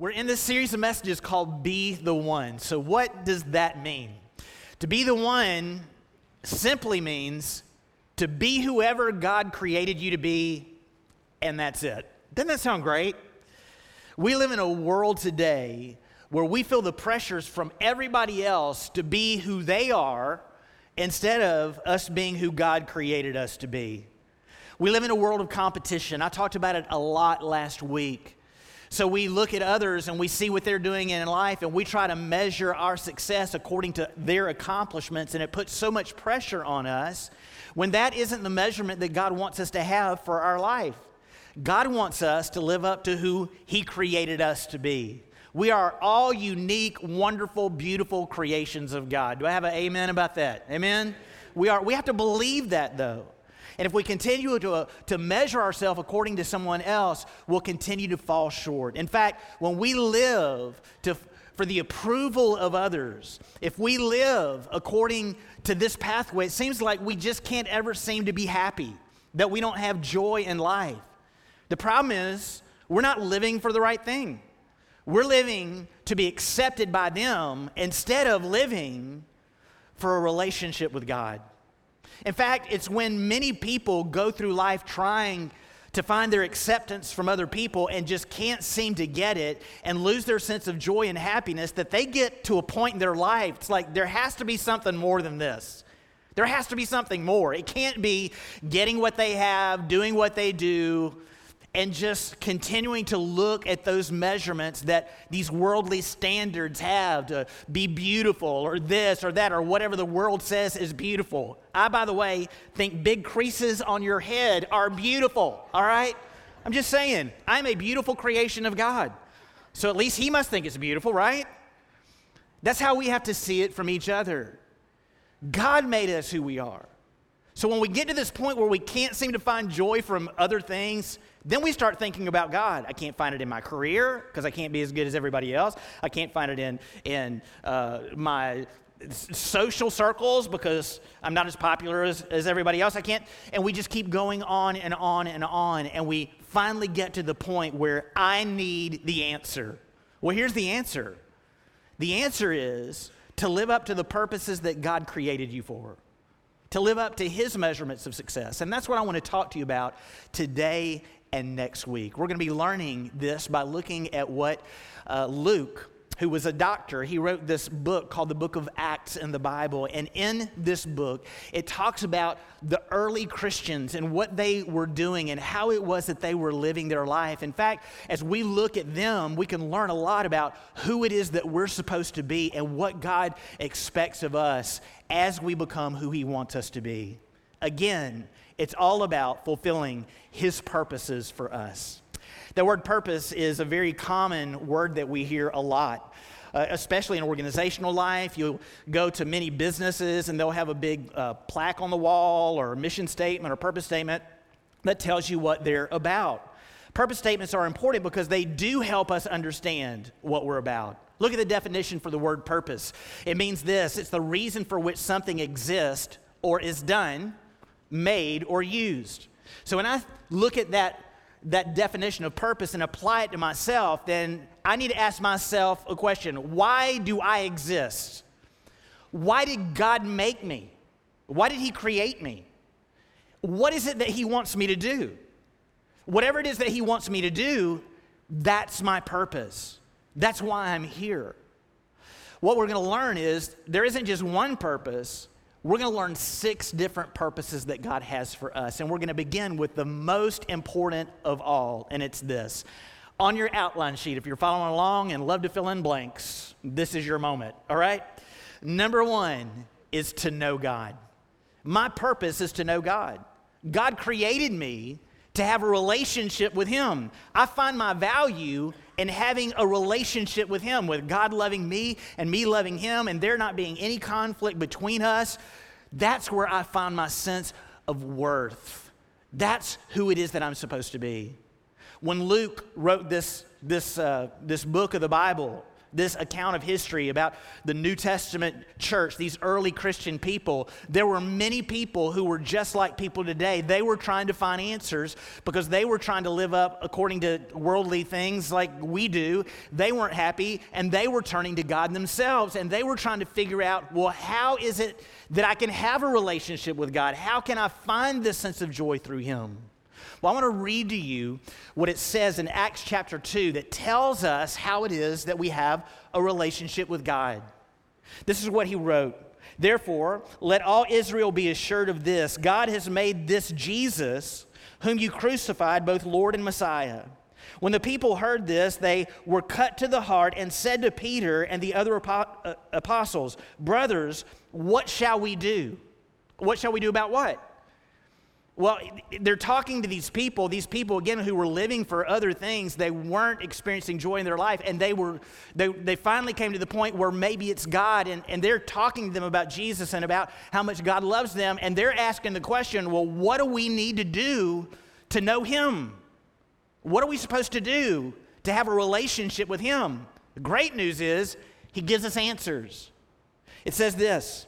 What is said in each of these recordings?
We're in this series of messages called Be the One. So, what does that mean? To be the one simply means to be whoever God created you to be, and that's it. Doesn't that sound great? We live in a world today where we feel the pressures from everybody else to be who they are instead of us being who God created us to be. We live in a world of competition. I talked about it a lot last week. So we look at others and we see what they're doing in life and we try to measure our success according to their accomplishments, and it puts so much pressure on us when that isn't the measurement that God wants us to have for our life. God wants us to live up to who He created us to be. We are all unique, wonderful, beautiful creations of God. Do I have an amen about that? Amen? We are we have to believe that though. And if we continue to, uh, to measure ourselves according to someone else, we'll continue to fall short. In fact, when we live to, for the approval of others, if we live according to this pathway, it seems like we just can't ever seem to be happy, that we don't have joy in life. The problem is, we're not living for the right thing. We're living to be accepted by them instead of living for a relationship with God. In fact, it's when many people go through life trying to find their acceptance from other people and just can't seem to get it and lose their sense of joy and happiness that they get to a point in their life. It's like there has to be something more than this. There has to be something more. It can't be getting what they have, doing what they do, and just continuing to look at those measurements that these worldly standards have to be beautiful or this or that or whatever the world says is beautiful. I, by the way, think big creases on your head are beautiful, all right? I'm just saying, I'm a beautiful creation of God. So at least He must think it's beautiful, right? That's how we have to see it from each other. God made us who we are. So when we get to this point where we can't seem to find joy from other things, then we start thinking about God. I can't find it in my career because I can't be as good as everybody else. I can't find it in, in uh, my social circles because I'm not as popular as, as everybody else. I can't. And we just keep going on and on and on. And we finally get to the point where I need the answer. Well, here's the answer the answer is to live up to the purposes that God created you for to live up to his measurements of success. And that's what I want to talk to you about today and next week. We're going to be learning this by looking at what uh, Luke, who was a doctor, he wrote this book called the Book of Acts in the Bible. And in this book, it talks about the early Christians and what they were doing and how it was that they were living their life. In fact, as we look at them, we can learn a lot about who it is that we're supposed to be and what God expects of us as we become who He wants us to be. Again, it's all about fulfilling His purposes for us. The word purpose is a very common word that we hear a lot. Uh, especially in organizational life. You'll go to many businesses and they'll have a big uh, plaque on the wall or a mission statement or purpose statement that tells you what they're about. Purpose statements are important because they do help us understand what we're about. Look at the definition for the word purpose. It means this it's the reason for which something exists or is done made, or used. So when I look at that, that definition of purpose and apply it to myself, then I need to ask myself a question Why do I exist? Why did God make me? Why did He create me? What is it that He wants me to do? Whatever it is that He wants me to do, that's my purpose. That's why I'm here. What we're going to learn is there isn't just one purpose, we're going to learn six different purposes that God has for us. And we're going to begin with the most important of all, and it's this. On your outline sheet, if you're following along and love to fill in blanks, this is your moment, all right? Number one is to know God. My purpose is to know God. God created me to have a relationship with Him. I find my value in having a relationship with Him, with God loving me and me loving Him, and there not being any conflict between us. That's where I find my sense of worth. That's who it is that I'm supposed to be. When Luke wrote this, this, uh, this book of the Bible, this account of history about the New Testament church, these early Christian people, there were many people who were just like people today. They were trying to find answers because they were trying to live up according to worldly things like we do. They weren't happy and they were turning to God themselves and they were trying to figure out, well, how is it that I can have a relationship with God? How can I find this sense of joy through Him? Well, I want to read to you what it says in Acts chapter 2 that tells us how it is that we have a relationship with God. This is what he wrote. Therefore, let all Israel be assured of this God has made this Jesus, whom you crucified, both Lord and Messiah. When the people heard this, they were cut to the heart and said to Peter and the other uh, apostles, Brothers, what shall we do? What shall we do about what? Well, they're talking to these people, these people again who were living for other things. They weren't experiencing joy in their life, and they were they, they finally came to the point where maybe it's God, and, and they're talking to them about Jesus and about how much God loves them, and they're asking the question, well, what do we need to do to know him? What are we supposed to do to have a relationship with him? The great news is he gives us answers. It says this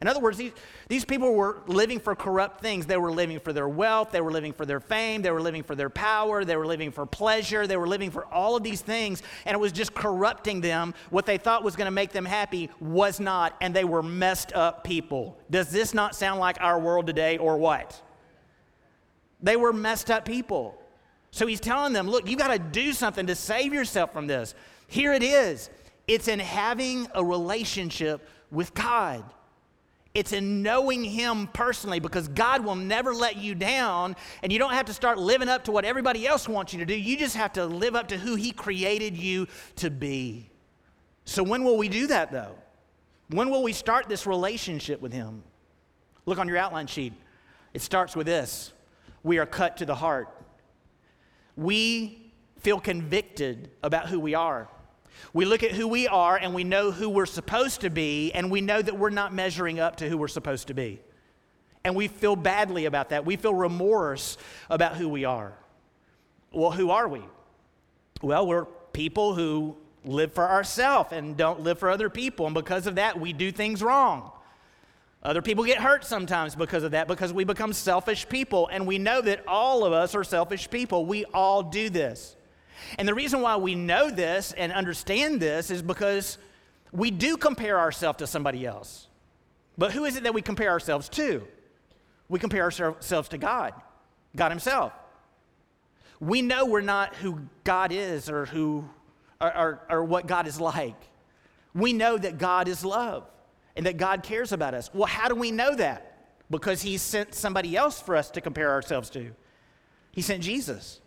In other words, these, these people were living for corrupt things. They were living for their wealth, they were living for their fame, they were living for their power, they were living for pleasure, they were living for all of these things, and it was just corrupting them. What they thought was going to make them happy was not, and they were messed up people. Does this not sound like our world today, or what? They were messed up people. So he's telling them, look, you got to do something to save yourself from this. Here it is it's in having a relationship with God. It's in knowing Him personally because God will never let you down, and you don't have to start living up to what everybody else wants you to do. You just have to live up to who He created you to be. So, when will we do that though? When will we start this relationship with Him? Look on your outline sheet. It starts with this We are cut to the heart. We feel convicted about who we are. We look at who we are and we know who we're supposed to be, and we know that we're not measuring up to who we're supposed to be. And we feel badly about that. We feel remorse about who we are. Well, who are we? Well, we're people who live for ourselves and don't live for other people. And because of that, we do things wrong. Other people get hurt sometimes because of that, because we become selfish people. And we know that all of us are selfish people. We all do this. And the reason why we know this and understand this is because we do compare ourselves to somebody else. But who is it that we compare ourselves to? We compare ourselves to God, God Himself. We know we're not who God is or who or, or, or what God is like. We know that God is love and that God cares about us. Well, how do we know that? Because He sent somebody else for us to compare ourselves to. He sent Jesus.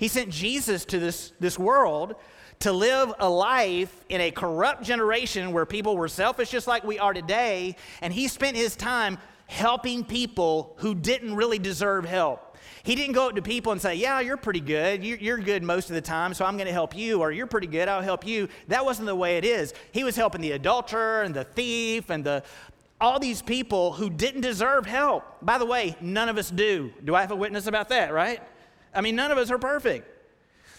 He sent Jesus to this, this world to live a life in a corrupt generation where people were selfish just like we are today. And he spent his time helping people who didn't really deserve help. He didn't go up to people and say, Yeah, you're pretty good. You're good most of the time, so I'm going to help you. Or you're pretty good, I'll help you. That wasn't the way it is. He was helping the adulterer and the thief and the, all these people who didn't deserve help. By the way, none of us do. Do I have a witness about that, right? I mean, none of us are perfect.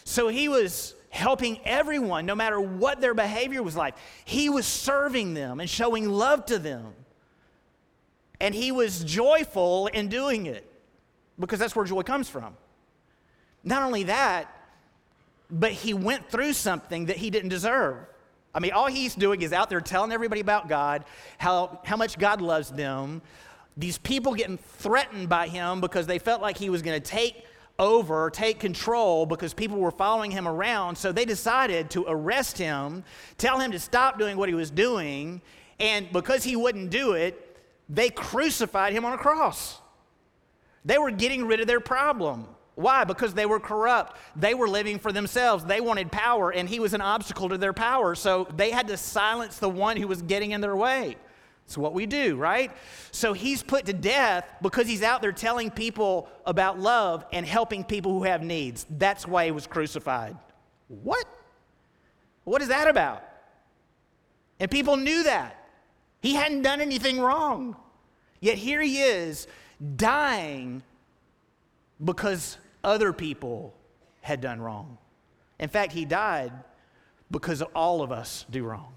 So he was helping everyone, no matter what their behavior was like. He was serving them and showing love to them. And he was joyful in doing it because that's where joy comes from. Not only that, but he went through something that he didn't deserve. I mean, all he's doing is out there telling everybody about God, how, how much God loves them. These people getting threatened by him because they felt like he was going to take over, take control because people were following him around. So they decided to arrest him, tell him to stop doing what he was doing, and because he wouldn't do it, they crucified him on a cross. They were getting rid of their problem. Why? Because they were corrupt. They were living for themselves. They wanted power, and he was an obstacle to their power. So they had to silence the one who was getting in their way. It's what we do, right? So he's put to death because he's out there telling people about love and helping people who have needs. That's why he was crucified. What? What is that about? And people knew that. He hadn't done anything wrong. Yet here he is dying because other people had done wrong. In fact, he died because all of us do wrong.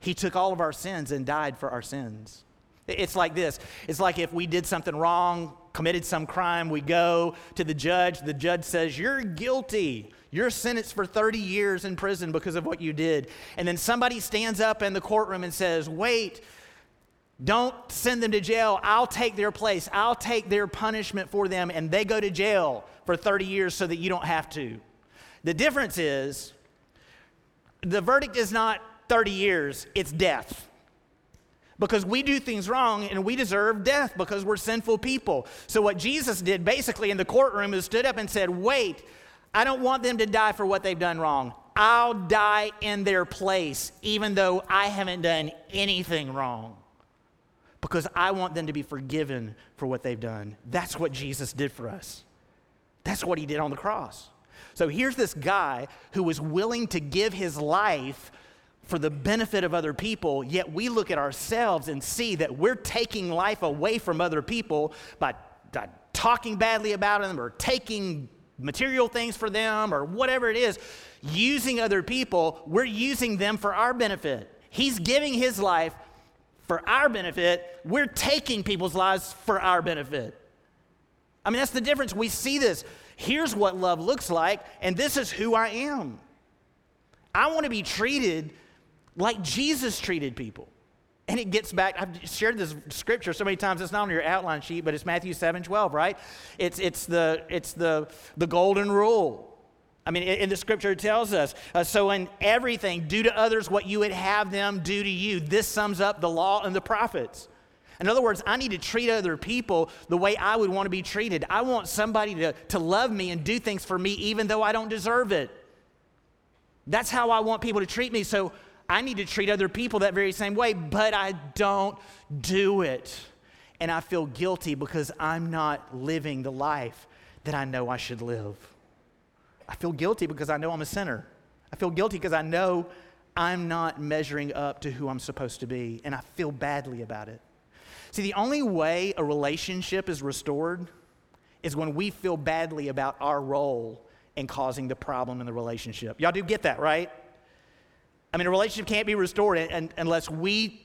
He took all of our sins and died for our sins. It's like this it's like if we did something wrong, committed some crime, we go to the judge, the judge says, You're guilty. You're sentenced for 30 years in prison because of what you did. And then somebody stands up in the courtroom and says, Wait, don't send them to jail. I'll take their place. I'll take their punishment for them. And they go to jail for 30 years so that you don't have to. The difference is the verdict is not 30 years, it's death. Because we do things wrong and we deserve death because we're sinful people. So, what Jesus did basically in the courtroom is stood up and said, Wait, I don't want them to die for what they've done wrong. I'll die in their place, even though I haven't done anything wrong, because I want them to be forgiven for what they've done. That's what Jesus did for us. That's what he did on the cross. So here's this guy who was willing to give his life for the benefit of other people, yet we look at ourselves and see that we're taking life away from other people by, by talking badly about them or taking material things for them or whatever it is, using other people, we're using them for our benefit. He's giving his life for our benefit, we're taking people's lives for our benefit. I mean, that's the difference. We see this. Here's what love looks like, and this is who I am. I want to be treated like Jesus treated people. And it gets back, I've shared this scripture so many times, it's not on your outline sheet, but it's Matthew 7 12, right? It's, it's, the, it's the, the golden rule. I mean, in the scripture, it tells us uh, so in everything, do to others what you would have them do to you. This sums up the law and the prophets. In other words, I need to treat other people the way I would want to be treated. I want somebody to, to love me and do things for me even though I don't deserve it. That's how I want people to treat me. So I need to treat other people that very same way, but I don't do it. And I feel guilty because I'm not living the life that I know I should live. I feel guilty because I know I'm a sinner. I feel guilty because I know I'm not measuring up to who I'm supposed to be, and I feel badly about it. See, the only way a relationship is restored is when we feel badly about our role in causing the problem in the relationship. Y'all do get that, right? I mean, a relationship can't be restored unless we,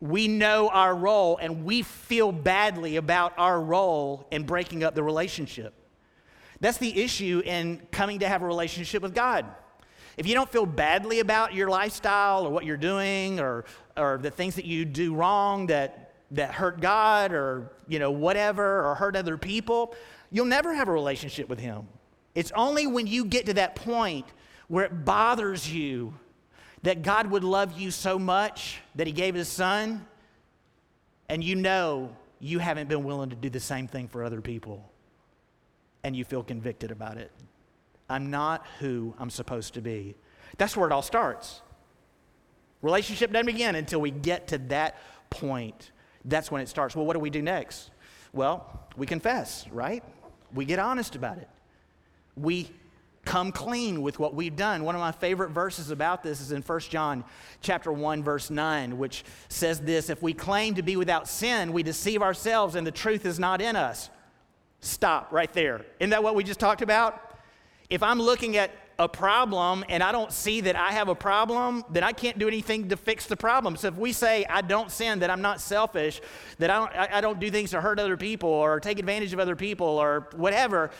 we know our role and we feel badly about our role in breaking up the relationship. That's the issue in coming to have a relationship with God. If you don't feel badly about your lifestyle or what you're doing or, or the things that you do wrong that, that hurt God or you know whatever or hurt other people, you'll never have a relationship with Him. It's only when you get to that point where it bothers you that God would love you so much that He gave His Son, and you know you haven't been willing to do the same thing for other people, and you feel convicted about it. I'm not who I'm supposed to be. That's where it all starts. Relationship doesn't begin until we get to that point. That's when it starts. Well, what do we do next? Well, we confess, right? We get honest about it. We come clean with what we've done. One of my favorite verses about this is in 1 John chapter 1 verse 9, which says this, if we claim to be without sin, we deceive ourselves and the truth is not in us. Stop right there. Isn't that what we just talked about? If I'm looking at a problem and I don't see that I have a problem, then I can't do anything to fix the problem. So if we say I don't sin, that I'm not selfish, that I don't, I don't do things to hurt other people or take advantage of other people or whatever,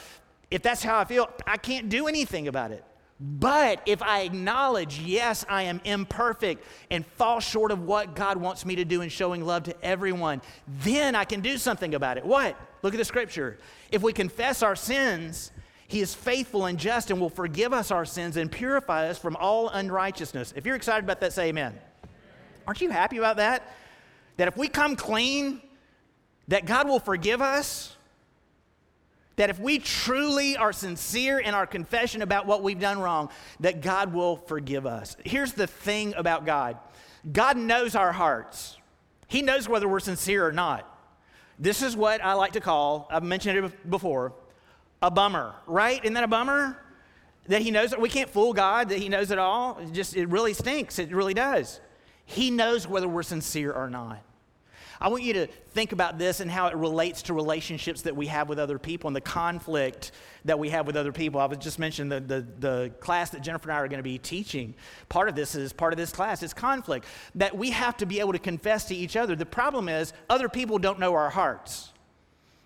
if that's how I feel, I can't do anything about it. But if I acknowledge, yes, I am imperfect and fall short of what God wants me to do in showing love to everyone, then I can do something about it. What? Look at the scripture. If we confess our sins, He is faithful and just and will forgive us our sins and purify us from all unrighteousness. If you're excited about that, say amen. Aren't you happy about that? That if we come clean, that God will forgive us that if we truly are sincere in our confession about what we've done wrong, that God will forgive us. Here's the thing about God God knows our hearts. He knows whether we're sincere or not. This is what I like to call, I've mentioned it before, a bummer, right? Isn't that a bummer? That he knows we can't fool God, that he knows it all. It just, it really stinks. It really does. He knows whether we're sincere or not. I want you to think about this and how it relates to relationships that we have with other people and the conflict that we have with other people. I was just mentioning the, the, the class that Jennifer and I are going to be teaching. Part of this is part of this class is conflict that we have to be able to confess to each other. The problem is other people don't know our hearts.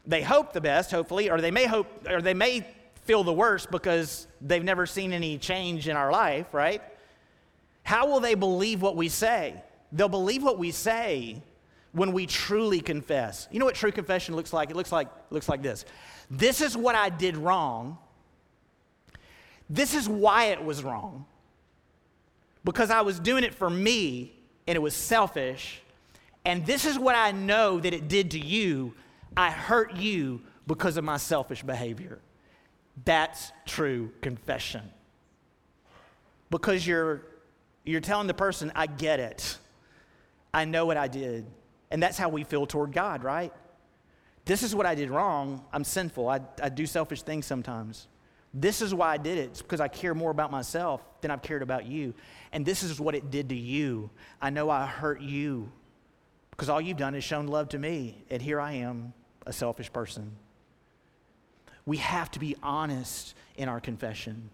They hope the best, hopefully, or they may hope, or they may feel the worst because they've never seen any change in our life, right? How will they believe what we say? They'll believe what we say when we truly confess. You know what true confession looks like? It looks like looks like this. This is what I did wrong. This is why it was wrong. Because I was doing it for me and it was selfish. And this is what I know that it did to you. I hurt you because of my selfish behavior. That's true confession. Because you're you're telling the person, I get it. I know what I did. And that's how we feel toward God, right? This is what I did wrong. I'm sinful. I, I do selfish things sometimes. This is why I did it. It's because I care more about myself than I've cared about you. And this is what it did to you. I know I hurt you because all you've done is shown love to me. And here I am, a selfish person. We have to be honest in our confession.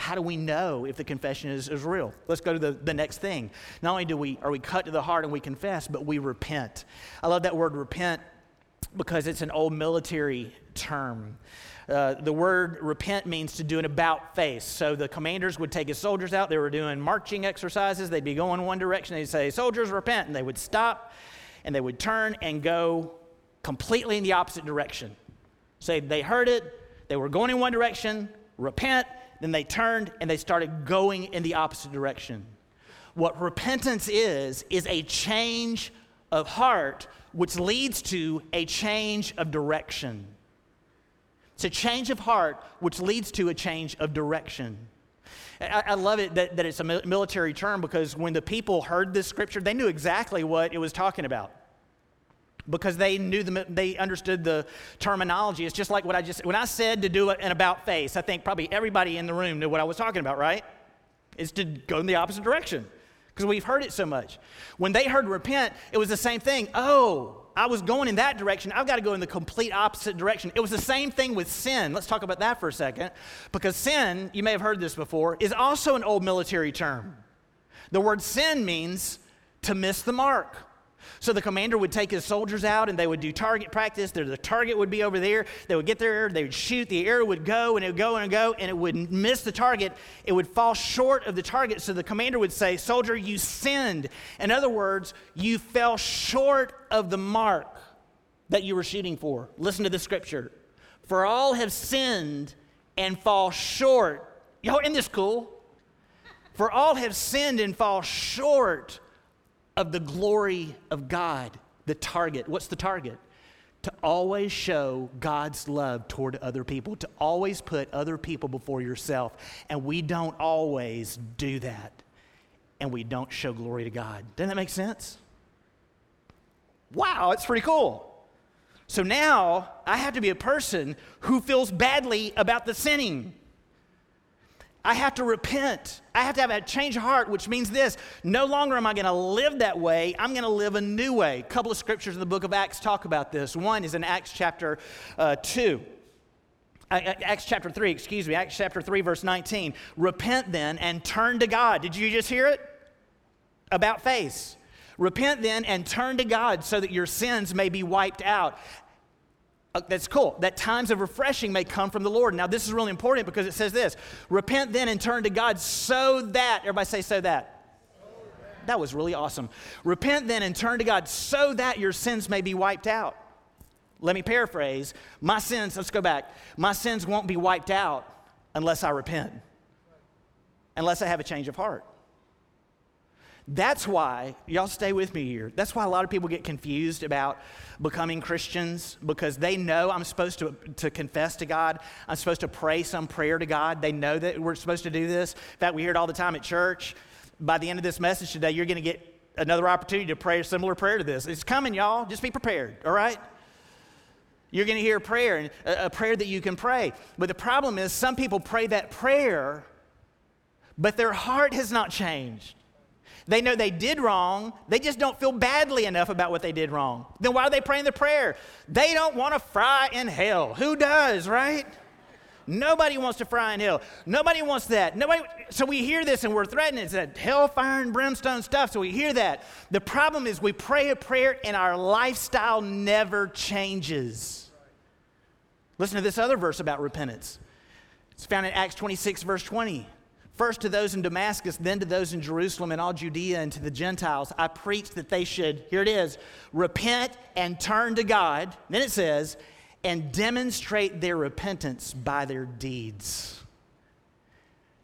How do we know if the confession is, is real? Let's go to the, the next thing. Not only do we are we cut to the heart and we confess, but we repent. I love that word repent because it's an old military term. Uh, the word repent means to do an about face. So the commanders would take his soldiers out. They were doing marching exercises. They'd be going one direction. They'd say, Soldiers, repent. And they would stop and they would turn and go completely in the opposite direction. Say they heard it, they were going in one direction, repent, then they turned and they started going in the opposite direction. What repentance is, is a change of heart, which leads to a change of direction. It's a change of heart, which leads to a change of direction. I, love it that, that it's a military term because when the people heard this scripture, they knew exactly what it was talking about because they knew the, they understood the terminology. It's just like what I just when I said to do an about face. I think probably everybody in the room knew what I was talking about, right? Is to go in the opposite direction because we've heard it so much. When they heard repent, it was the same thing. Oh, I was going in that direction. I've got to go in the complete opposite direction. It was the same thing with sin. Let's talk about that for a second because sin, you may have heard this before, is also an old military term. The word sin means to miss the mark so the commander would take his soldiers out and they would do target practice. The target would be over there. They would get there, they would shoot, the arrow would go and it would go and go and it would miss the target. It would fall short of the target. So the commander would say, Soldier, you sinned. In other words, you fell short of the mark that you were shooting for. Listen to the scripture. For all have sinned and fall short. Y'all, isn't this cool? For all have sinned and fall short of the glory of God. The target. What's the target? To always show God's love toward other people, to always put other people before yourself. And we don't always do that. And we don't show glory to God. Doesn't that make sense? Wow, it's pretty cool. So now I have to be a person who feels badly about the sinning. I have to repent. I have to have a change of heart, which means this no longer am I going to live that way, I'm going to live a new way. A couple of scriptures in the book of Acts talk about this. One is in Acts chapter uh, 2. Acts chapter 3, excuse me, Acts chapter 3, verse 19. Repent then and turn to God. Did you just hear it? About face. Repent then and turn to God so that your sins may be wiped out. Uh, that's cool. That times of refreshing may come from the Lord. Now, this is really important because it says this Repent then and turn to God so that, everybody say, so that. That was really awesome. Repent then and turn to God so that your sins may be wiped out. Let me paraphrase. My sins, let's go back. My sins won't be wiped out unless I repent, unless I have a change of heart. That's why, y'all stay with me here. That's why a lot of people get confused about becoming Christians because they know I'm supposed to, to confess to God. I'm supposed to pray some prayer to God. They know that we're supposed to do this. In fact, we hear it all the time at church. By the end of this message today, you're going to get another opportunity to pray a similar prayer to this. It's coming, y'all. Just be prepared, all right? You're going to hear a prayer, a, a prayer that you can pray. But the problem is, some people pray that prayer, but their heart has not changed. They know they did wrong. They just don't feel badly enough about what they did wrong. Then why are they praying the prayer? They don't want to fry in hell. Who does, right? Nobody wants to fry in hell. Nobody wants that. Nobody. So we hear this and we're threatened. It's that hellfire and brimstone stuff. So we hear that. The problem is we pray a prayer and our lifestyle never changes. Listen to this other verse about repentance. It's found in Acts 26, verse 20. First to those in Damascus, then to those in Jerusalem and all Judea and to the Gentiles, I preached that they should, here it is, repent and turn to God. Then it says, and demonstrate their repentance by their deeds.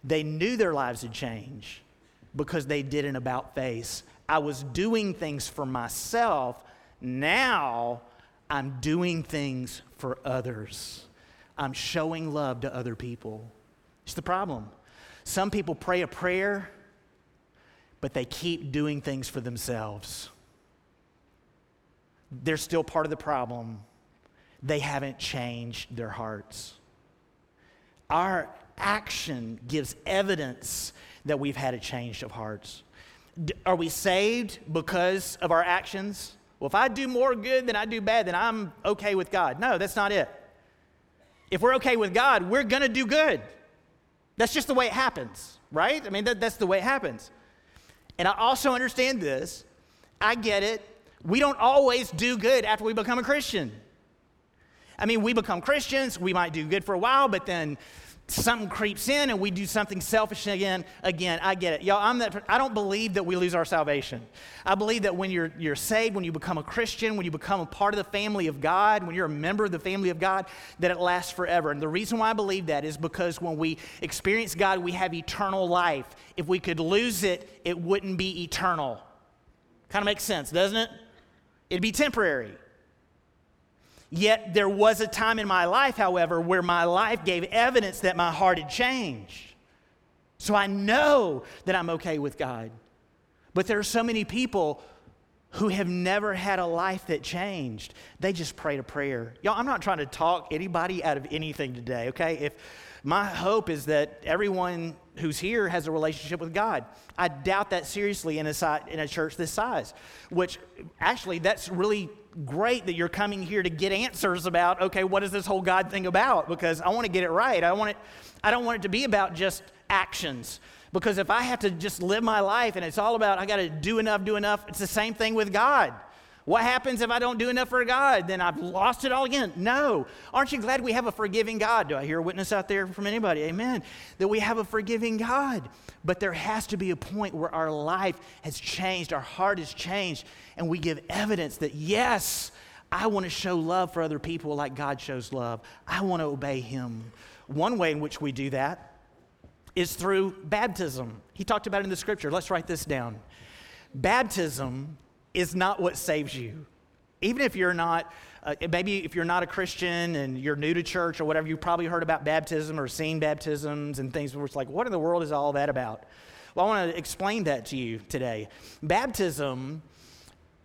They knew their lives had changed because they did an about face. I was doing things for myself. Now I'm doing things for others. I'm showing love to other people. It's the problem. Some people pray a prayer, but they keep doing things for themselves. They're still part of the problem. They haven't changed their hearts. Our action gives evidence that we've had a change of hearts. Are we saved because of our actions? Well, if I do more good than I do bad, then I'm okay with God. No, that's not it. If we're okay with God, we're going to do good. That's just the way it happens, right? I mean, that, that's the way it happens. And I also understand this. I get it. We don't always do good after we become a Christian. I mean, we become Christians, we might do good for a while, but then something creeps in and we do something selfish again again. I get it. Y'all i'm that i don't believe that we lose our salvation. I believe that when you're you're saved when you become a christian when you become a part of the family of god when you're a member of the family of god that it lasts forever. And the reason why i believe that is because when we experience god we have eternal life. If we could lose it it wouldn't be eternal. Kind of makes sense doesn't it? It'd be temporary Yet there was a time in my life, however, where my life gave evidence that my heart had changed. So I know that I'm okay with God. But there are so many people who have never had a life that changed. They just prayed a prayer. Y'all, I'm not trying to talk anybody out of anything today, okay? If my hope is that everyone who's here has a relationship with God. I doubt that seriously in a, in a church this size, which actually that's really great that you're coming here to get answers about okay what is this whole god thing about? Because i want to get it right. I want it i don't want it to be about just actions. Because if i have to just live my life and it's all about i got to do enough do enough it's the same thing with god what happens if I don't do enough for God? Then I've lost it all again. No. Aren't you glad we have a forgiving God? Do I hear a witness out there from anybody? Amen. That we have a forgiving God. But there has to be a point where our life has changed, our heart has changed, and we give evidence that, yes, I want to show love for other people like God shows love. I want to obey Him. One way in which we do that is through baptism. He talked about it in the scripture. Let's write this down. Baptism is not what saves you. Even if you're not, uh, maybe if you're not a Christian and you're new to church or whatever, you've probably heard about baptism or seen baptisms and things where it's like, what in the world is all that about? Well, I want to explain that to you today. Baptism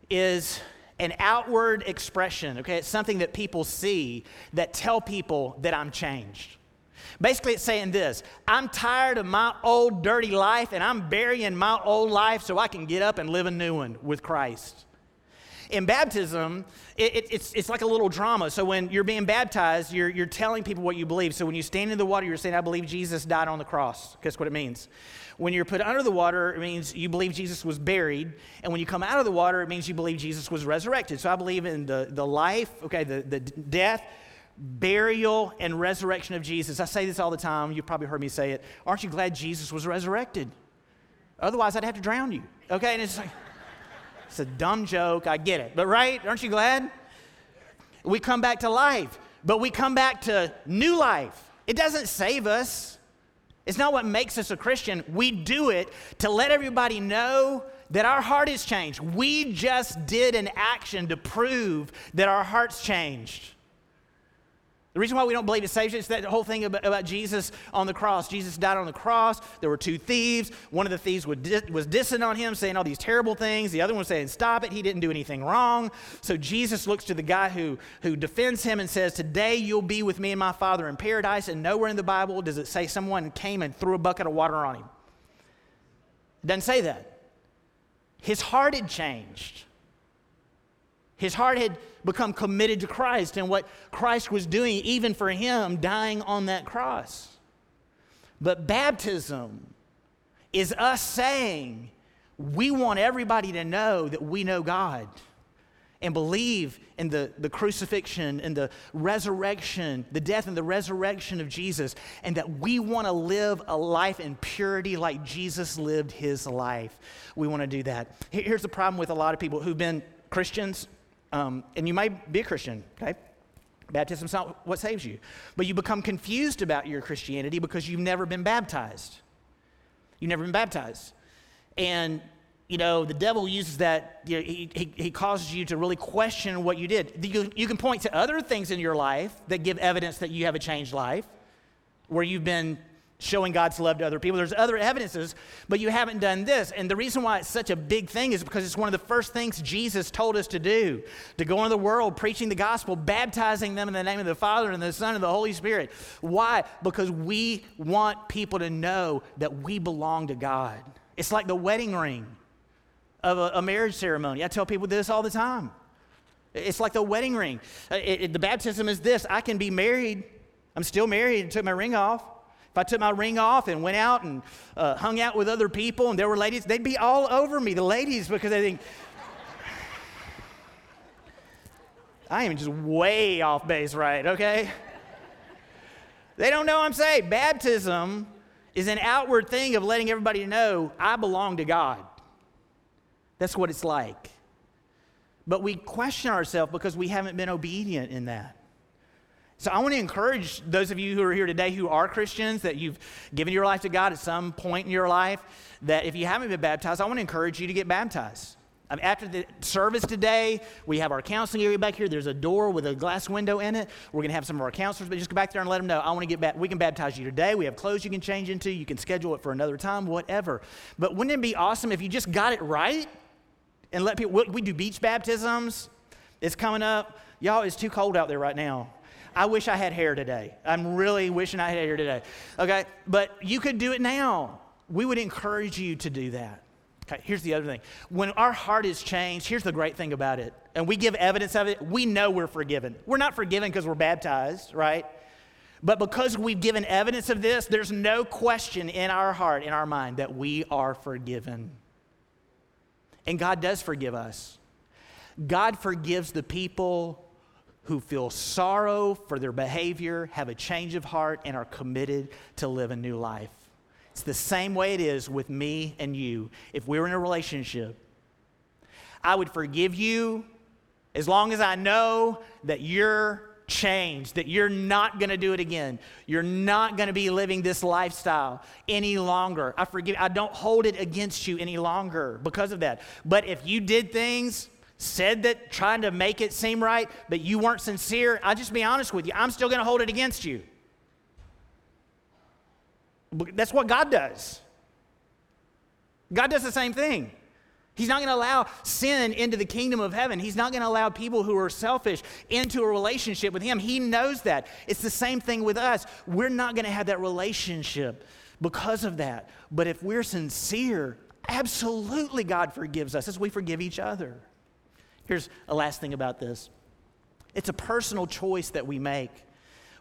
is an outward expression, okay? It's something that people see that tell people that I'm changed. Basically, it's saying this I'm tired of my old dirty life and I'm burying my old life so I can get up and live a new one with Christ. In baptism, it, it, it's, it's like a little drama. So when you're being baptized, you're, you're telling people what you believe. So when you stand in the water, you're saying, I believe Jesus died on the cross. Guess what it means? When you're put under the water, it means you believe Jesus was buried. And when you come out of the water, it means you believe Jesus was resurrected. So I believe in the, the life, okay, the, the death, burial, and resurrection of Jesus. I say this all the time. You've probably heard me say it. Aren't you glad Jesus was resurrected? Otherwise, I'd have to drown you. Okay? And it's like, it's a dumb joke. I get it. But, right? Aren't you glad? We come back to life, but we come back to new life. It doesn't save us. It's not what makes us a Christian. We do it to let everybody know that our heart has changed. We just did an action to prove that our heart's changed. The reason why we don't believe saves us is that whole thing about, about, Jesus on the cross. Jesus died on the cross. There were two thieves. One of the thieves was, was dissing on him, saying all these terrible things. The other one was saying, Stop it. He didn't do anything wrong. So Jesus looks to the guy who, who defends him and says, Today you'll be with me and my Father in paradise. And nowhere in the Bible does it say someone came and threw a bucket of water on him. It doesn't say that. His heart had changed. His heart had become committed to Christ and what Christ was doing, even for him dying on that cross. But baptism is us saying, we want everybody to know that we know God and believe in the, the crucifixion and the resurrection, the death and the resurrection of Jesus, and that we want to live a life in purity like Jesus lived his life. We want to do that. Here's the problem with a lot of people who've been Christians um, and you may be a Christian, okay? Baptism's not what saves you. But you become confused about your Christianity because you've never been baptized. You've never been baptized. And, you know, the devil uses that, you know, he, he, he, causes you to really question what you did. You, you can point to other things in your life that give evidence that you have a changed life, where you've been showing God's love to other people. There's other evidences, but you haven't done this. And the reason why it's such a big thing is because it's one of the first things Jesus told us to do to go into the world preaching the gospel, baptizing them in the name of the Father and the Son and the Holy Spirit. Why? Because we want people to know that we belong to God. It's like the wedding ring of a, a marriage ceremony. I tell people this all the time. It's like the wedding ring. Uh, it, it, the baptism is this I can be married. I'm still married and took my ring off. If I took my ring off and went out and uh, hung out with other people and there were ladies, they'd be all over me, the ladies, because they think, I am just way off base, right? Okay? They don't know I'm saved. Baptism is an outward thing of letting everybody know I belong to God. That's what it's like. But we question ourselves because we haven't been obedient in that. So I want to encourage those of you who are here today who are Christians, that you've given your life to God at some point in your life, that if you haven't been baptized, I want to encourage you to get baptized. Um, after the service today, we have our counseling area back here. There's a door with a glass window in it. We're going to have some of our counselors, but just go back there and let them know. I want to get back. We can baptize you today. We have clothes you can change into. You can schedule it for another time, whatever. But wouldn't it be awesome if you just got it right and let people? We do beach baptisms. It's coming up. Y'all, it's too cold out there right now. I wish I had hair today. I'm really wishing I had hair today. Okay? But you could do it now. We would encourage you to do that. Okay, here's the other thing. When our heart is changed, here's the great thing about it, and we give evidence of it, we know we're forgiven. We're not forgiven because we're baptized, right? But because we've given evidence of this, there's no question in our heart, in our mind, that we are forgiven. And God does forgive us. God forgives the people who feel sorrow for their behavior, have a change of heart, and are committed to live a new life. It's the same way it is with me and you. If we're in a relationship, I would forgive you as long as I know that you're changed, that you're not going to do it again. You're not going to be living this lifestyle any longer. I forgive I don't hold it against you any longer because of that. But if you did things said that trying to make it seem right, but you weren't sincere, I'll just be honest with you. I'm still going to hold it against you. That's what God does. God does the same thing. He's not going to allow sin into the kingdom of heaven. He's not going to allow people who are selfish into a relationship with Him. He knows that. It's the same thing with us. We're not going to have that relationship because of that. But if we're sincere, absolutely God forgives us as we forgive each other. Here's a last thing about this it's a personal choice that we make.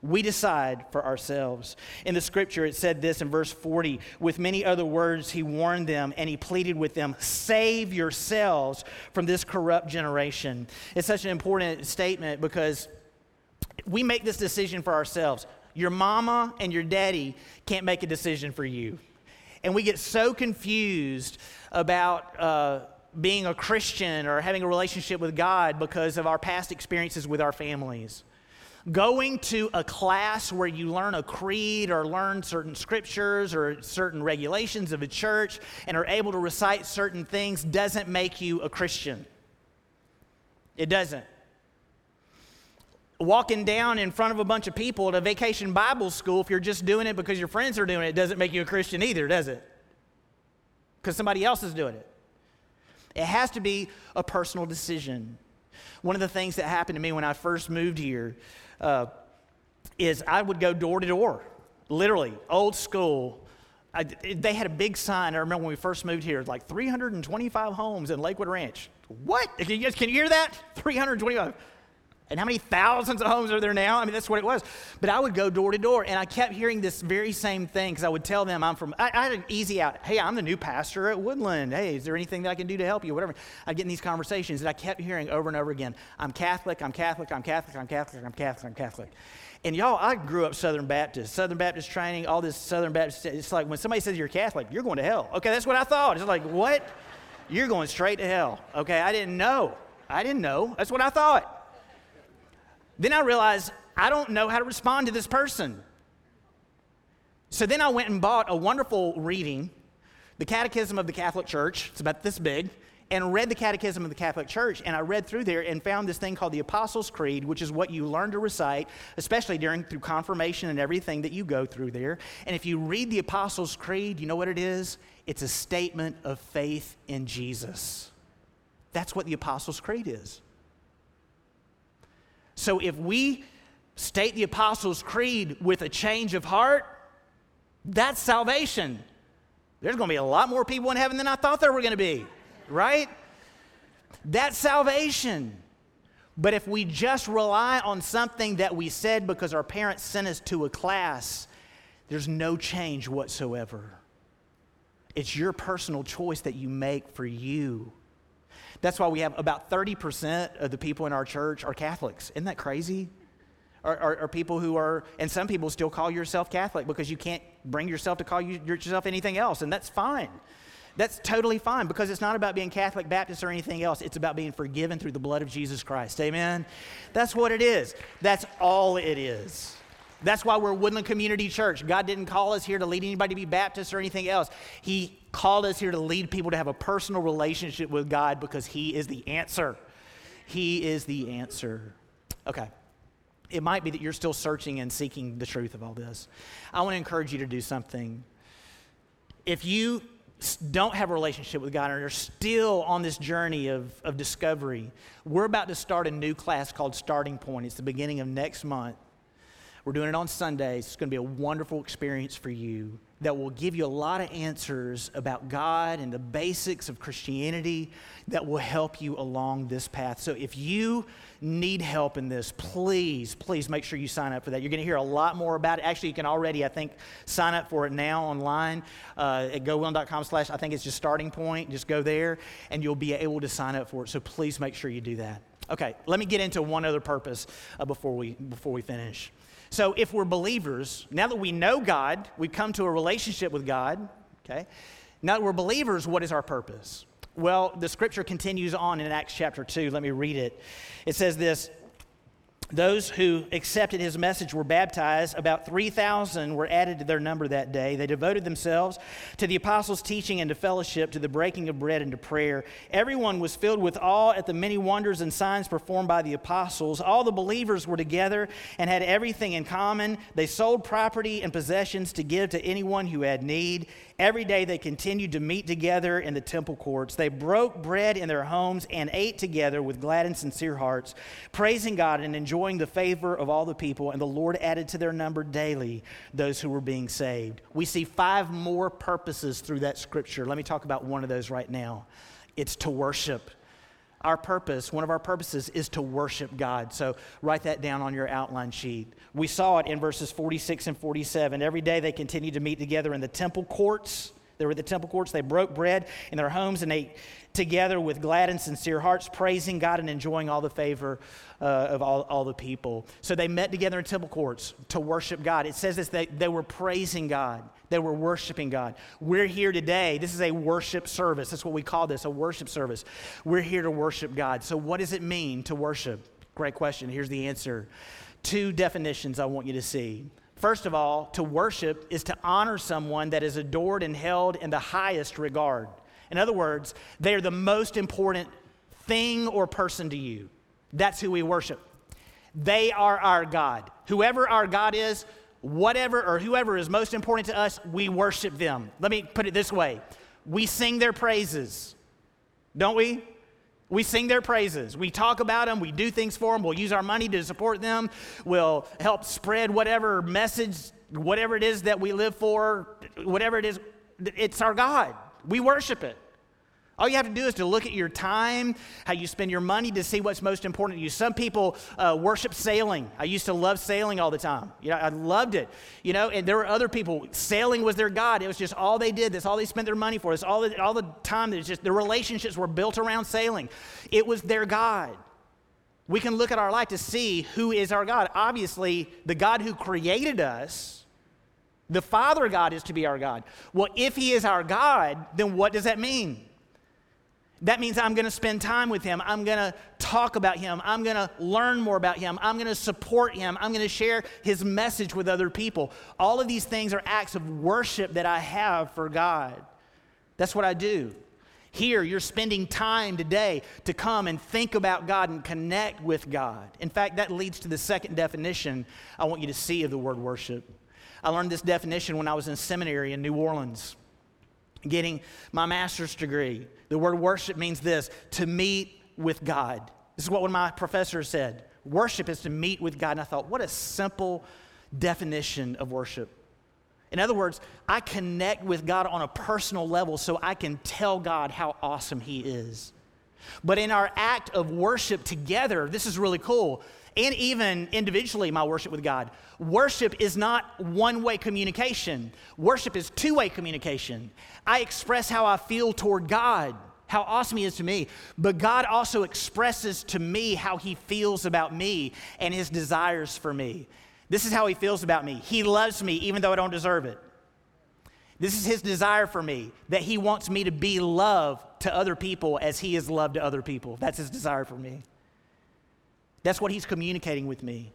We decide for ourselves. In the scripture, it said this in verse 40 with many other words, he warned them and he pleaded with them, Save yourselves from this corrupt generation. It's such an important statement because we make this decision for ourselves. Your mama and your daddy can't make a decision for you. And we get so confused about. Uh, being a Christian or having a relationship with God because of our past experiences with our families. Going to a class where you learn a creed or learn certain scriptures or certain regulations of a church and are able to recite certain things doesn't make you a Christian. It doesn't. walking down in front of a bunch of people at a vacation Bible school, if you're just doing it because your friends are doing it, doesn't make you a Christian either, does it? Because somebody else is doing it. It has to be a personal decision. One of the things that happened to me when I first moved here uh, is I would go door to door, literally, old school. I, they had a big sign. I remember when we first moved here, like 325 homes in Lakewood Ranch. What? Can you, can you hear that? 325. And how many thousands of homes are there now? I mean, that's what it was. But I would go door to door, and I kept hearing this very same thing because I would tell them I'm from, I, I, had an easy out. Hey, I'm the new pastor at Woodland. Hey, is there anything that I can do to help you? Whatever. I'd get in these conversations, and I kept hearing over and over again I'm Catholic, I'm Catholic, I'm Catholic, I'm Catholic, I'm Catholic, I'm Catholic. And y'all, I grew up Southern Baptist, Southern Baptist training, all this Southern Baptist. It's like when somebody says you're Catholic, you're going to hell. Okay, that's what I thought. It's like, what? You're going straight to hell. Okay, I didn't know. I didn't know. That's what I thought. Then I realized I don't know how to respond to this person. So then I went and bought a wonderful reading, the Catechism of the Catholic Church. It's about this big. And read the Catechism of the Catholic Church, and I read through there and found this thing called the Apostles' Creed, which is what you learn to recite, especially during through confirmation and everything that you go through there. And if you read the Apostles' Creed, you know what it is? It's a statement of faith in Jesus. That's what the Apostles' Creed is. So if we state the Apostles' Creed with a change of heart, that's salvation. There's going to be a lot more people in heaven than I thought there were going to be, right? That's salvation. But if we just rely on something that we said because our parents sent us to a class, there's no change whatsoever. It's your personal choice that you make for you. That's why we have about 30% of the people in our church are Catholics. Isn't that crazy? Are, are, are, people who are, and some people still call yourself Catholic because you can't bring yourself to call you, yourself anything else, and that's fine. That's totally fine because it's not about being Catholic, Baptist, or anything else. It's about being forgiven through the blood of Jesus Christ. Amen? That's what it is. That's all it is. That's why we're Woodland Community Church. God didn't call us here to lead anybody to be Baptist or anything else. He called us here to lead people to have a personal relationship with God because He is the answer. He is the answer. Okay. It might be that you're still searching and seeking the truth of all this. I want to encourage you to do something. If you don't have a relationship with God and you're still on this journey of, of discovery, we're about to start a new class called Starting Point. It's the beginning of next month. We're doing it on Sundays. It's going to be a wonderful experience for you that will give you a lot of answers about God and the basics of Christianity that will help you along this path. So if you need help in this, please, please make sure you sign up for that. You're going to hear a lot more about it. Actually, you can already, I think, sign up for it now online uh, at gowoodland.com slash, I think it's just starting point. Just go there and you'll be able to sign up for it. So please make sure you do that. Okay, let me get into one other purpose uh, before, we, before we finish. So, if we're believers, now that we know God, we've come to a relationship with God, okay? Now that we're believers, what is our purpose? Well, the scripture continues on in Acts chapter 2. Let me read it. It says this those who accepted his message were baptized. About 3,000 were added to their number that day. They devoted themselves to the apostles' teaching and to fellowship, to the breaking of bread and to prayer. Everyone was filled with awe at the many wonders and signs performed by the apostles. All the believers were together and had everything in common. They sold property and possessions to give to anyone who had need. Every day they continued to meet together in the temple courts. They broke bread in their homes and ate together with glad and sincere hearts, praising God and enjoying the favor of all the people. And the Lord added to their number daily those who were being saved. We see five more purposes through that scripture. Let me talk about one of those right now it's to worship. Our purpose, one of our purposes, is to worship God. So write that down on your outline sheet. We saw it in verses 46 and 47. Every day they continued to meet together in the temple courts. They were at the temple courts. They broke bread in their homes and ate together with glad and sincere hearts, praising God and enjoying all the favor uh, of all, all the people. So they met together in temple courts to worship God. It says this they, they were praising God, they were worshiping God. We're here today. This is a worship service. That's what we call this a worship service. We're here to worship God. So, what does it mean to worship? Great question. Here's the answer. Two definitions I want you to see. First of all, to worship is to honor someone that is adored and held in the highest regard. In other words, they are the most important thing or person to you. That's who we worship. They are our God. Whoever our God is, whatever or whoever is most important to us, we worship them. Let me put it this way we sing their praises, don't we? We sing their praises. We talk about them. We do things for them. We'll use our money to support them. We'll help spread whatever message, whatever it is that we live for, whatever it is. It's our God. We worship it. All you have to do is to look at your time, how you spend your money to see what's most important to you. Some people uh, worship sailing. I used to love sailing all the time. You know, I loved it. You know, and there were other people. Sailing was their God. It was just all they did. That's all they spent their money for. It's all the, all the time. It's just the relationships were built around sailing. It was their God. We can look at our life to see who is our God. Obviously, the God who created us. The Father God is to be our God. Well, if He is our God, then what does that mean? That means I'm going to spend time with him. I'm going to talk about him. I'm going to learn more about him. I'm going to support him. I'm going to share his message with other people. All of these things are acts of worship that I have for God. That's what I do. Here, you're spending time today to come and think about God and connect with God. In fact, that leads to the second definition I want you to see of the word worship. I learned this definition when I was in seminary in New Orleans getting my master's degree. The word worship means this to meet with God. This is what one of my professors said. Worship is to meet with God. And I thought, what a simple definition of worship. In other words, I connect with God on a personal level so I can tell God how awesome He is. But in our act of worship together, this is really cool and even individually, my worship with God. Worship is not one way communication, worship is two way communication. I express how I feel toward God, how awesome He is to me, but God also expresses to me how He feels about me and His desires for me. This is how He feels about me. He loves me even though I don't deserve it. This is his desire for me, that he wants me to be love to other people as he is loved to other people. That's his desire for me. That's what he's communicating with me.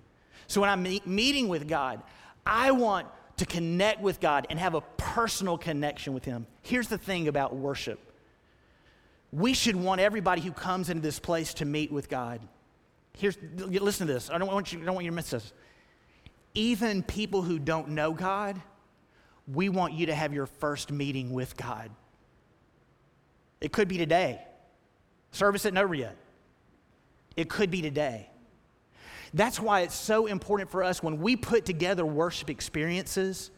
So when I'm meeting with God, I want to connect with God and have a personal connection with him. Here's the thing about worship we should want everybody who comes into this place to meet with God. Here's, listen to this. I don't want you, I don't want you to miss this. Even people who don't know God, we want you to have your first meeting with God. It could be today. Service isn't yet. It could be today. That's why it's so important for us when we put together worship experiences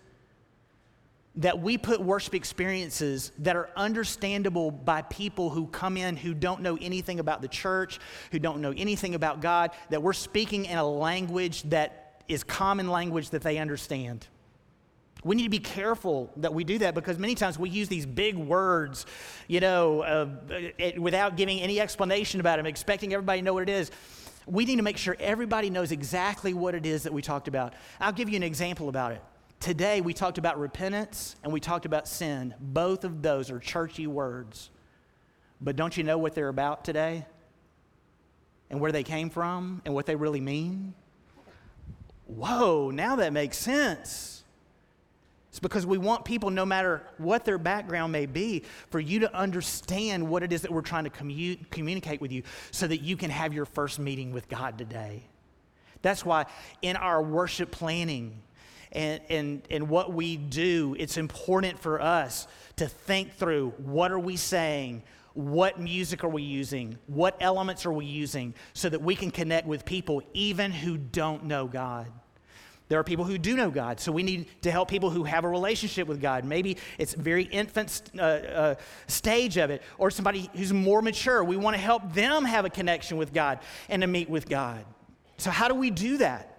that we put worship experiences that are understandable by people who come in who don't know anything about the church, who don't know anything about God, that we're speaking in a language that is common language that they understand. We need to be careful that we do that because many times we use these big words, you know, uh, without giving any explanation about them, expecting everybody to know what it is we need to make sure everybody knows exactly what it is that we talked about. I'll give you an example about it. Today, we talked about repentance and we talked about sin. Both of those are churchy words. But don't you know what they're about today? And where they came from and what they really mean? Whoa, now that makes sense. It's because we want people, no matter what their background may be, for you to understand what it is that we're trying to commu- communicate with you so that you can have your first meeting with God today. That's why in our worship planning and, and, and what we do, it's important for us to think through what are we saying? What music are we using? What elements are we using so that we can connect with people even who don't know God? There are people who do know God, so we need to help people who have a relationship with God. Maybe it's very infant uh, uh, stage of it, or somebody who's more mature. We want to help them have a connection with God and to meet with God. So, how do we do that?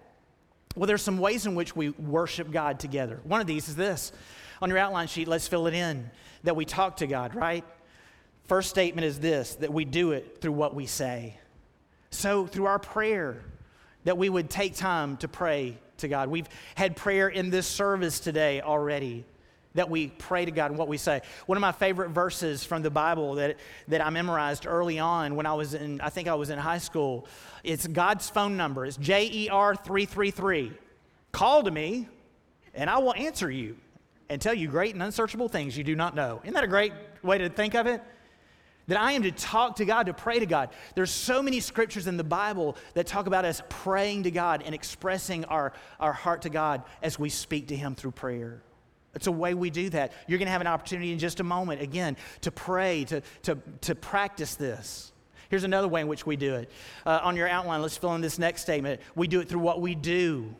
Well, there's some ways in which we worship God together. One of these is this. On your outline sheet, let's fill it in that we talk to God, right? First statement is this that we do it through what we say. So, through our prayer, that we would take time to pray to God. We've had prayer in this service today already that we pray to God and what we say. One of my favorite verses from the Bible that, that I memorized early on when I was in, I think I was in high school, it's God's phone number. It's J E R 333. Call to me and I will answer you and tell you great and unsearchable things you do not know. Isn't that a great way to think of it? That I am to talk to God, to pray to God. There's so many scriptures in the Bible that talk about us praying to God and expressing our, our heart to God as we speak to Him through prayer. It's a way we do that. You're going to have an opportunity in just a moment, again, to pray, to, to, to practice this. Here's another way in which we do it. Uh, on your outline, let's fill in this next statement. We do it through what we do.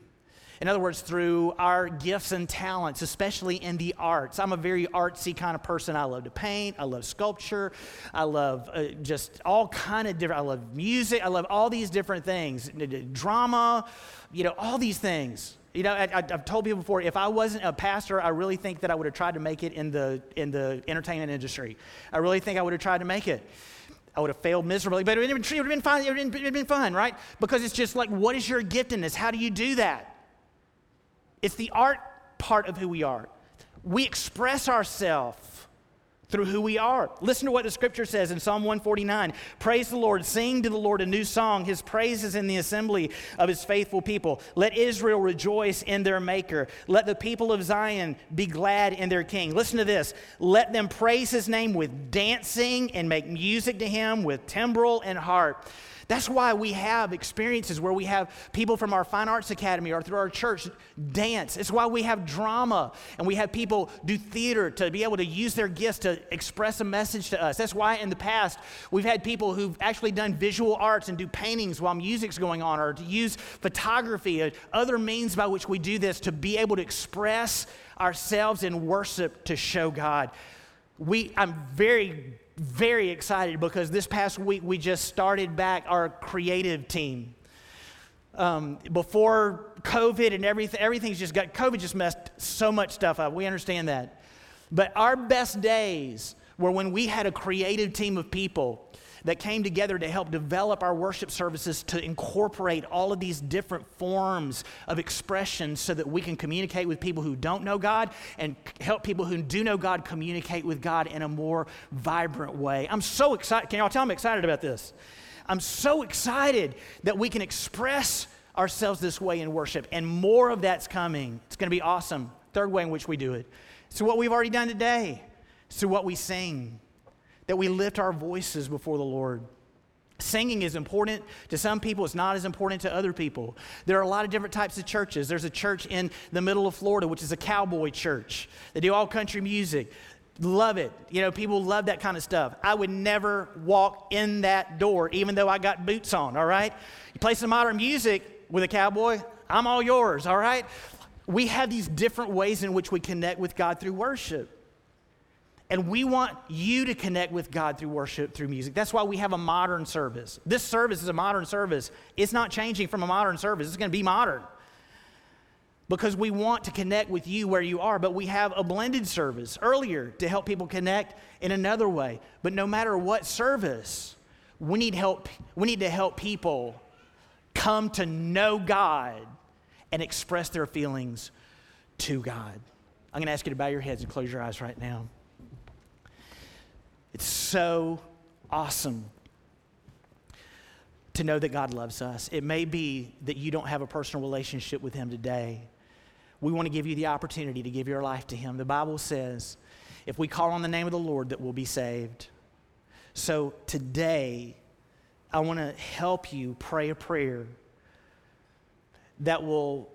In other words, through our gifts and talents, especially in the arts. I'm a very artsy kind of person. I love to paint. I love sculpture. I love uh, just all kind of different. I love music. I love all these different things. Drama, you know, all these things. You know, I, have told people before, if I wasn't a pastor, I really think that I would have tried to make it in the, in the entertainment industry. I really think I would have tried to make it. I would have failed miserably, but it would have been fun. It would have been fun, right? Because it's just like, what is your giftedness? How do you do that? It's the art part of who we are. We express ourselves through who we are. Listen to what the scripture says in Psalm 149 Praise the Lord, sing to the Lord a new song. His praise is in the assembly of his faithful people. Let Israel rejoice in their maker. Let the people of Zion be glad in their king. Listen to this let them praise his name with dancing and make music to him with timbrel and harp. That's why we have experiences where we have people from our Fine Arts Academy or through our church dance. It's why we have drama and we have people do theater to be able to use their gifts to express a message to us. That's why in the past we've had people who've actually done visual arts and do paintings while music's going on or to use photography, or other means by which we do this to be able to express ourselves in worship to show God. We, I'm very very excited because this past week we just started back our creative team. Um, before COVID and everything, everything's just got, COVID just messed so much stuff up. We understand that. But our best days were when we had a creative team of people that came together to help develop our worship services to incorporate all of these different forms of expression so that we can communicate with people who don't know God and help people who do know God communicate with God in a more vibrant way. I'm so excited. Can y'all tell I'm excited about this? I'm so excited that we can express ourselves this way in worship, and more of that's coming. It's going to be awesome. Third way in which we do it. So, what we've already done today, so what we sing that we lift our voices before the Lord. Singing is important to some people, it's not as important to other people. There are a lot of different types of churches. There's a church in the middle of Florida, which is a cowboy church. They do all country music. Love it. You know, people love that kind of stuff. I would never walk in that door, even though I got boots on, all right? You play some modern music with a cowboy, I'm all yours, all right? We have these different ways in which we connect with God through worship. And we want you to connect with God through worship, through music. That's why we have a modern service. This service is a modern service. It's not changing from a modern service, it's going to be modern. Because we want to connect with you where you are, but we have a blended service earlier to help people connect in another way. But no matter what service, we need help. We need to help people come to know God and express their feelings to God. I'm going to ask you to bow your heads and close your eyes right now. It's so awesome to know that God loves us. It may be that you don't have a personal relationship with Him today. We want to give you the opportunity to give your life to Him. The Bible says, if we call on the name of the Lord, that we'll be saved. So today, I want to help you pray a prayer that will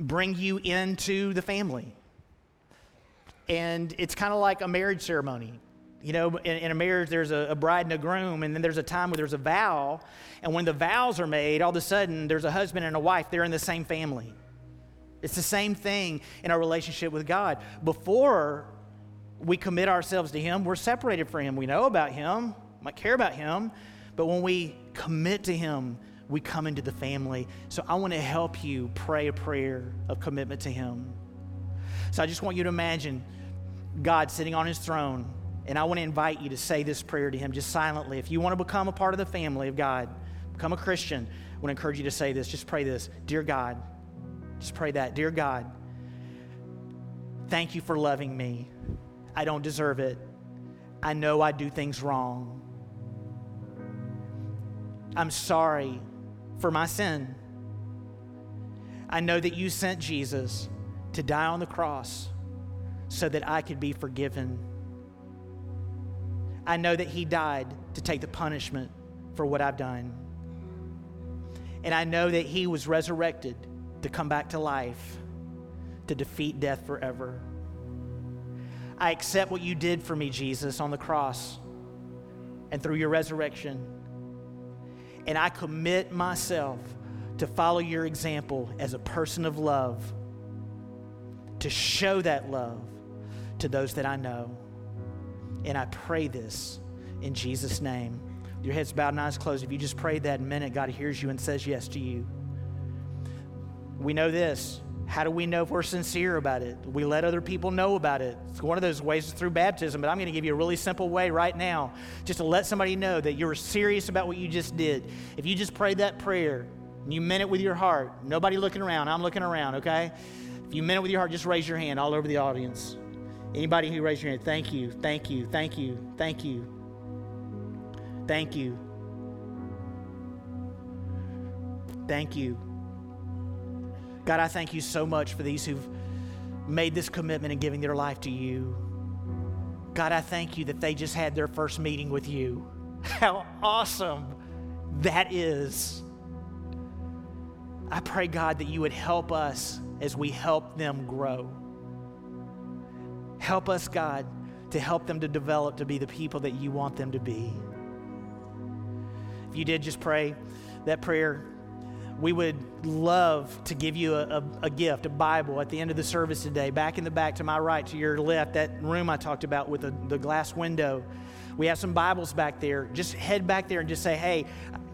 bring you into the family. And it's kind of like a marriage ceremony. You know, in, in a marriage, there's a, a, bride and a groom, and then there's a time where there's a vow. And when the vows are made, all of a sudden, there's a husband and a wife. They're in the same family. It's the same thing in our relationship with God. Before we commit ourselves to Him, we're separated from Him. We know about Him, might care about Him, but when we commit to Him, we come into the family. So I want to help you pray a prayer of commitment to Him. So I just want you to imagine God sitting on His throne and I want to invite you to say this prayer to Him just silently. If you want to become a part of the family of God, become a Christian, I want to encourage you to say this. Just pray this Dear God, just pray that. Dear God, thank you for loving me. I don't deserve it. I know I do things wrong. I'm sorry for my sin. I know that you sent Jesus to die on the cross so that I could be forgiven I know that He died to take the punishment for what I've done. And I know that He was resurrected to come back to life, to defeat death forever. I accept what you did for me, Jesus, on the cross and through your resurrection. And I commit myself to follow your example as a person of love, to show that love to those that I know. And I pray this in Jesus' name. Your heads bowed and eyes closed. If you just prayed that minute, God hears you and says yes to you. We know this. How do we know if we're sincere about it? We let other people know about it. It's one of those ways through baptism, but I'm going to give you a really simple way right now just to let somebody know that you're serious about what you just did. If you just prayed that prayer and you meant it with your heart, nobody looking around, I'm looking around, okay? If you meant it with your heart, just raise your hand all over the audience. Anybody who raised your hand, thank you, thank you, thank you, thank you, thank you, thank you. God, I thank you so much for these who've made this commitment and giving their life to you. God, I thank you that they just had their first meeting with you. How awesome that is. I pray, God, that you would help us as we help them grow. Help us, God, to help them to develop to be the people that you want them to be. If you did just pray that prayer, we would love to give you a, a, a, gift, a Bible at the end of the service today. Back in the back to my right, to your left, that room I talked about with the, the glass window. We have some Bibles back there. Just head back there and just say, hey,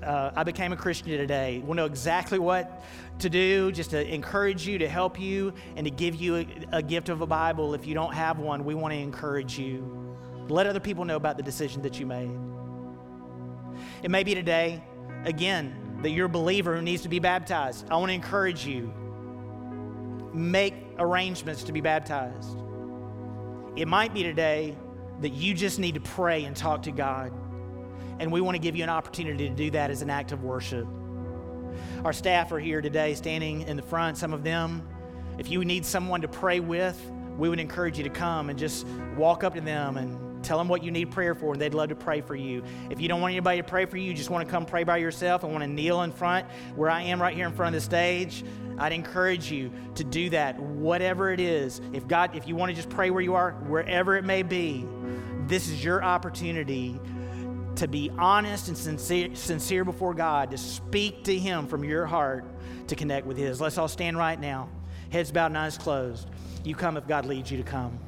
uh, I became a Christian today. We'll know exactly what to do, just to encourage you, to help you, and to give you a, a gift of a Bible. If you don't have one, we want to encourage you. Let other people know about the decision that you made. It may be today, again, that you're a believer who needs to be baptized, I want to encourage you. Make arrangements to be baptized. It might be today that you just need to pray and talk to God. And we want to give you an opportunity to do that as an act of worship. Our staff are here today, standing in the front, some of them. If you need someone to pray with, we would encourage you to come and just walk up to them and Tell them what you need prayer for, and they'd love to pray for you. If you don't want anybody to pray for you, you just want to come pray by yourself and want to kneel in front, where I am right here in front of the stage, I'd encourage you to do that, whatever it is. If God, if you want to just pray where you are, wherever it may be, this is your opportunity to be honest and sincere, sincere before God, to speak to Him from your heart, to connect with His. Let's all stand right now, heads bowed and eyes closed. You come if God leads you to come.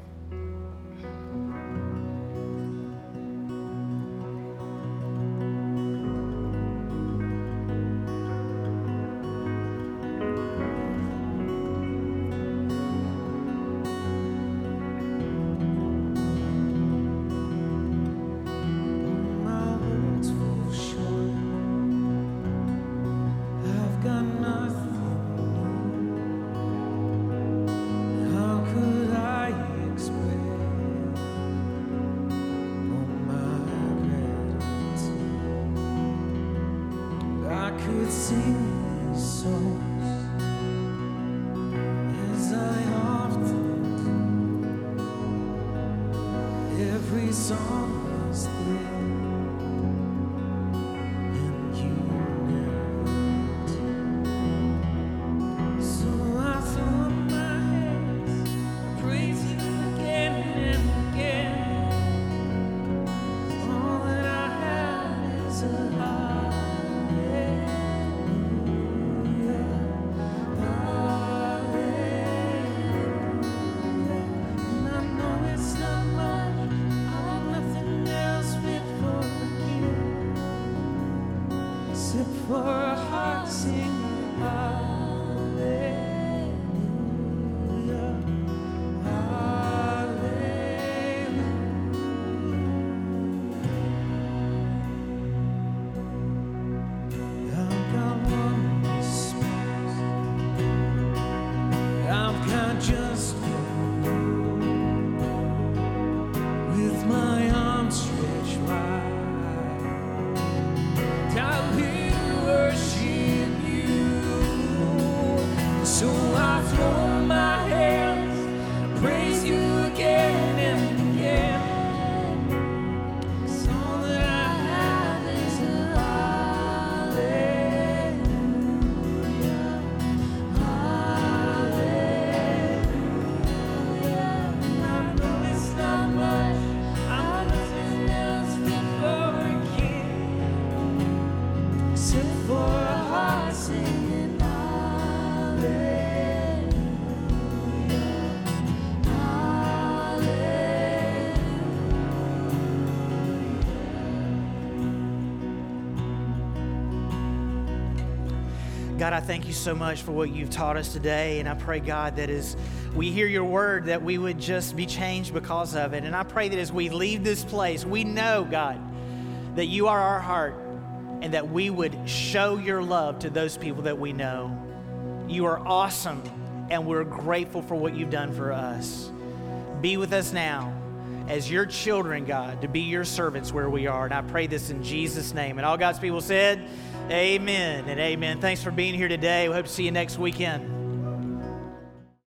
God, I thank you so much for what you've taught us today. And I pray, God, that as we hear your word, that we would just be changed because of it. And I pray that as we leave this place, we know, God, that you are our heart and that we would show your love to those people that we know. You are awesome, and we're grateful for what you've done for us. Be with us now as your children, God, to be your servants where we are. And I pray this in Jesus' name. And all God's people said, Amen and amen. Thanks for being here today. We hope to see you next weekend.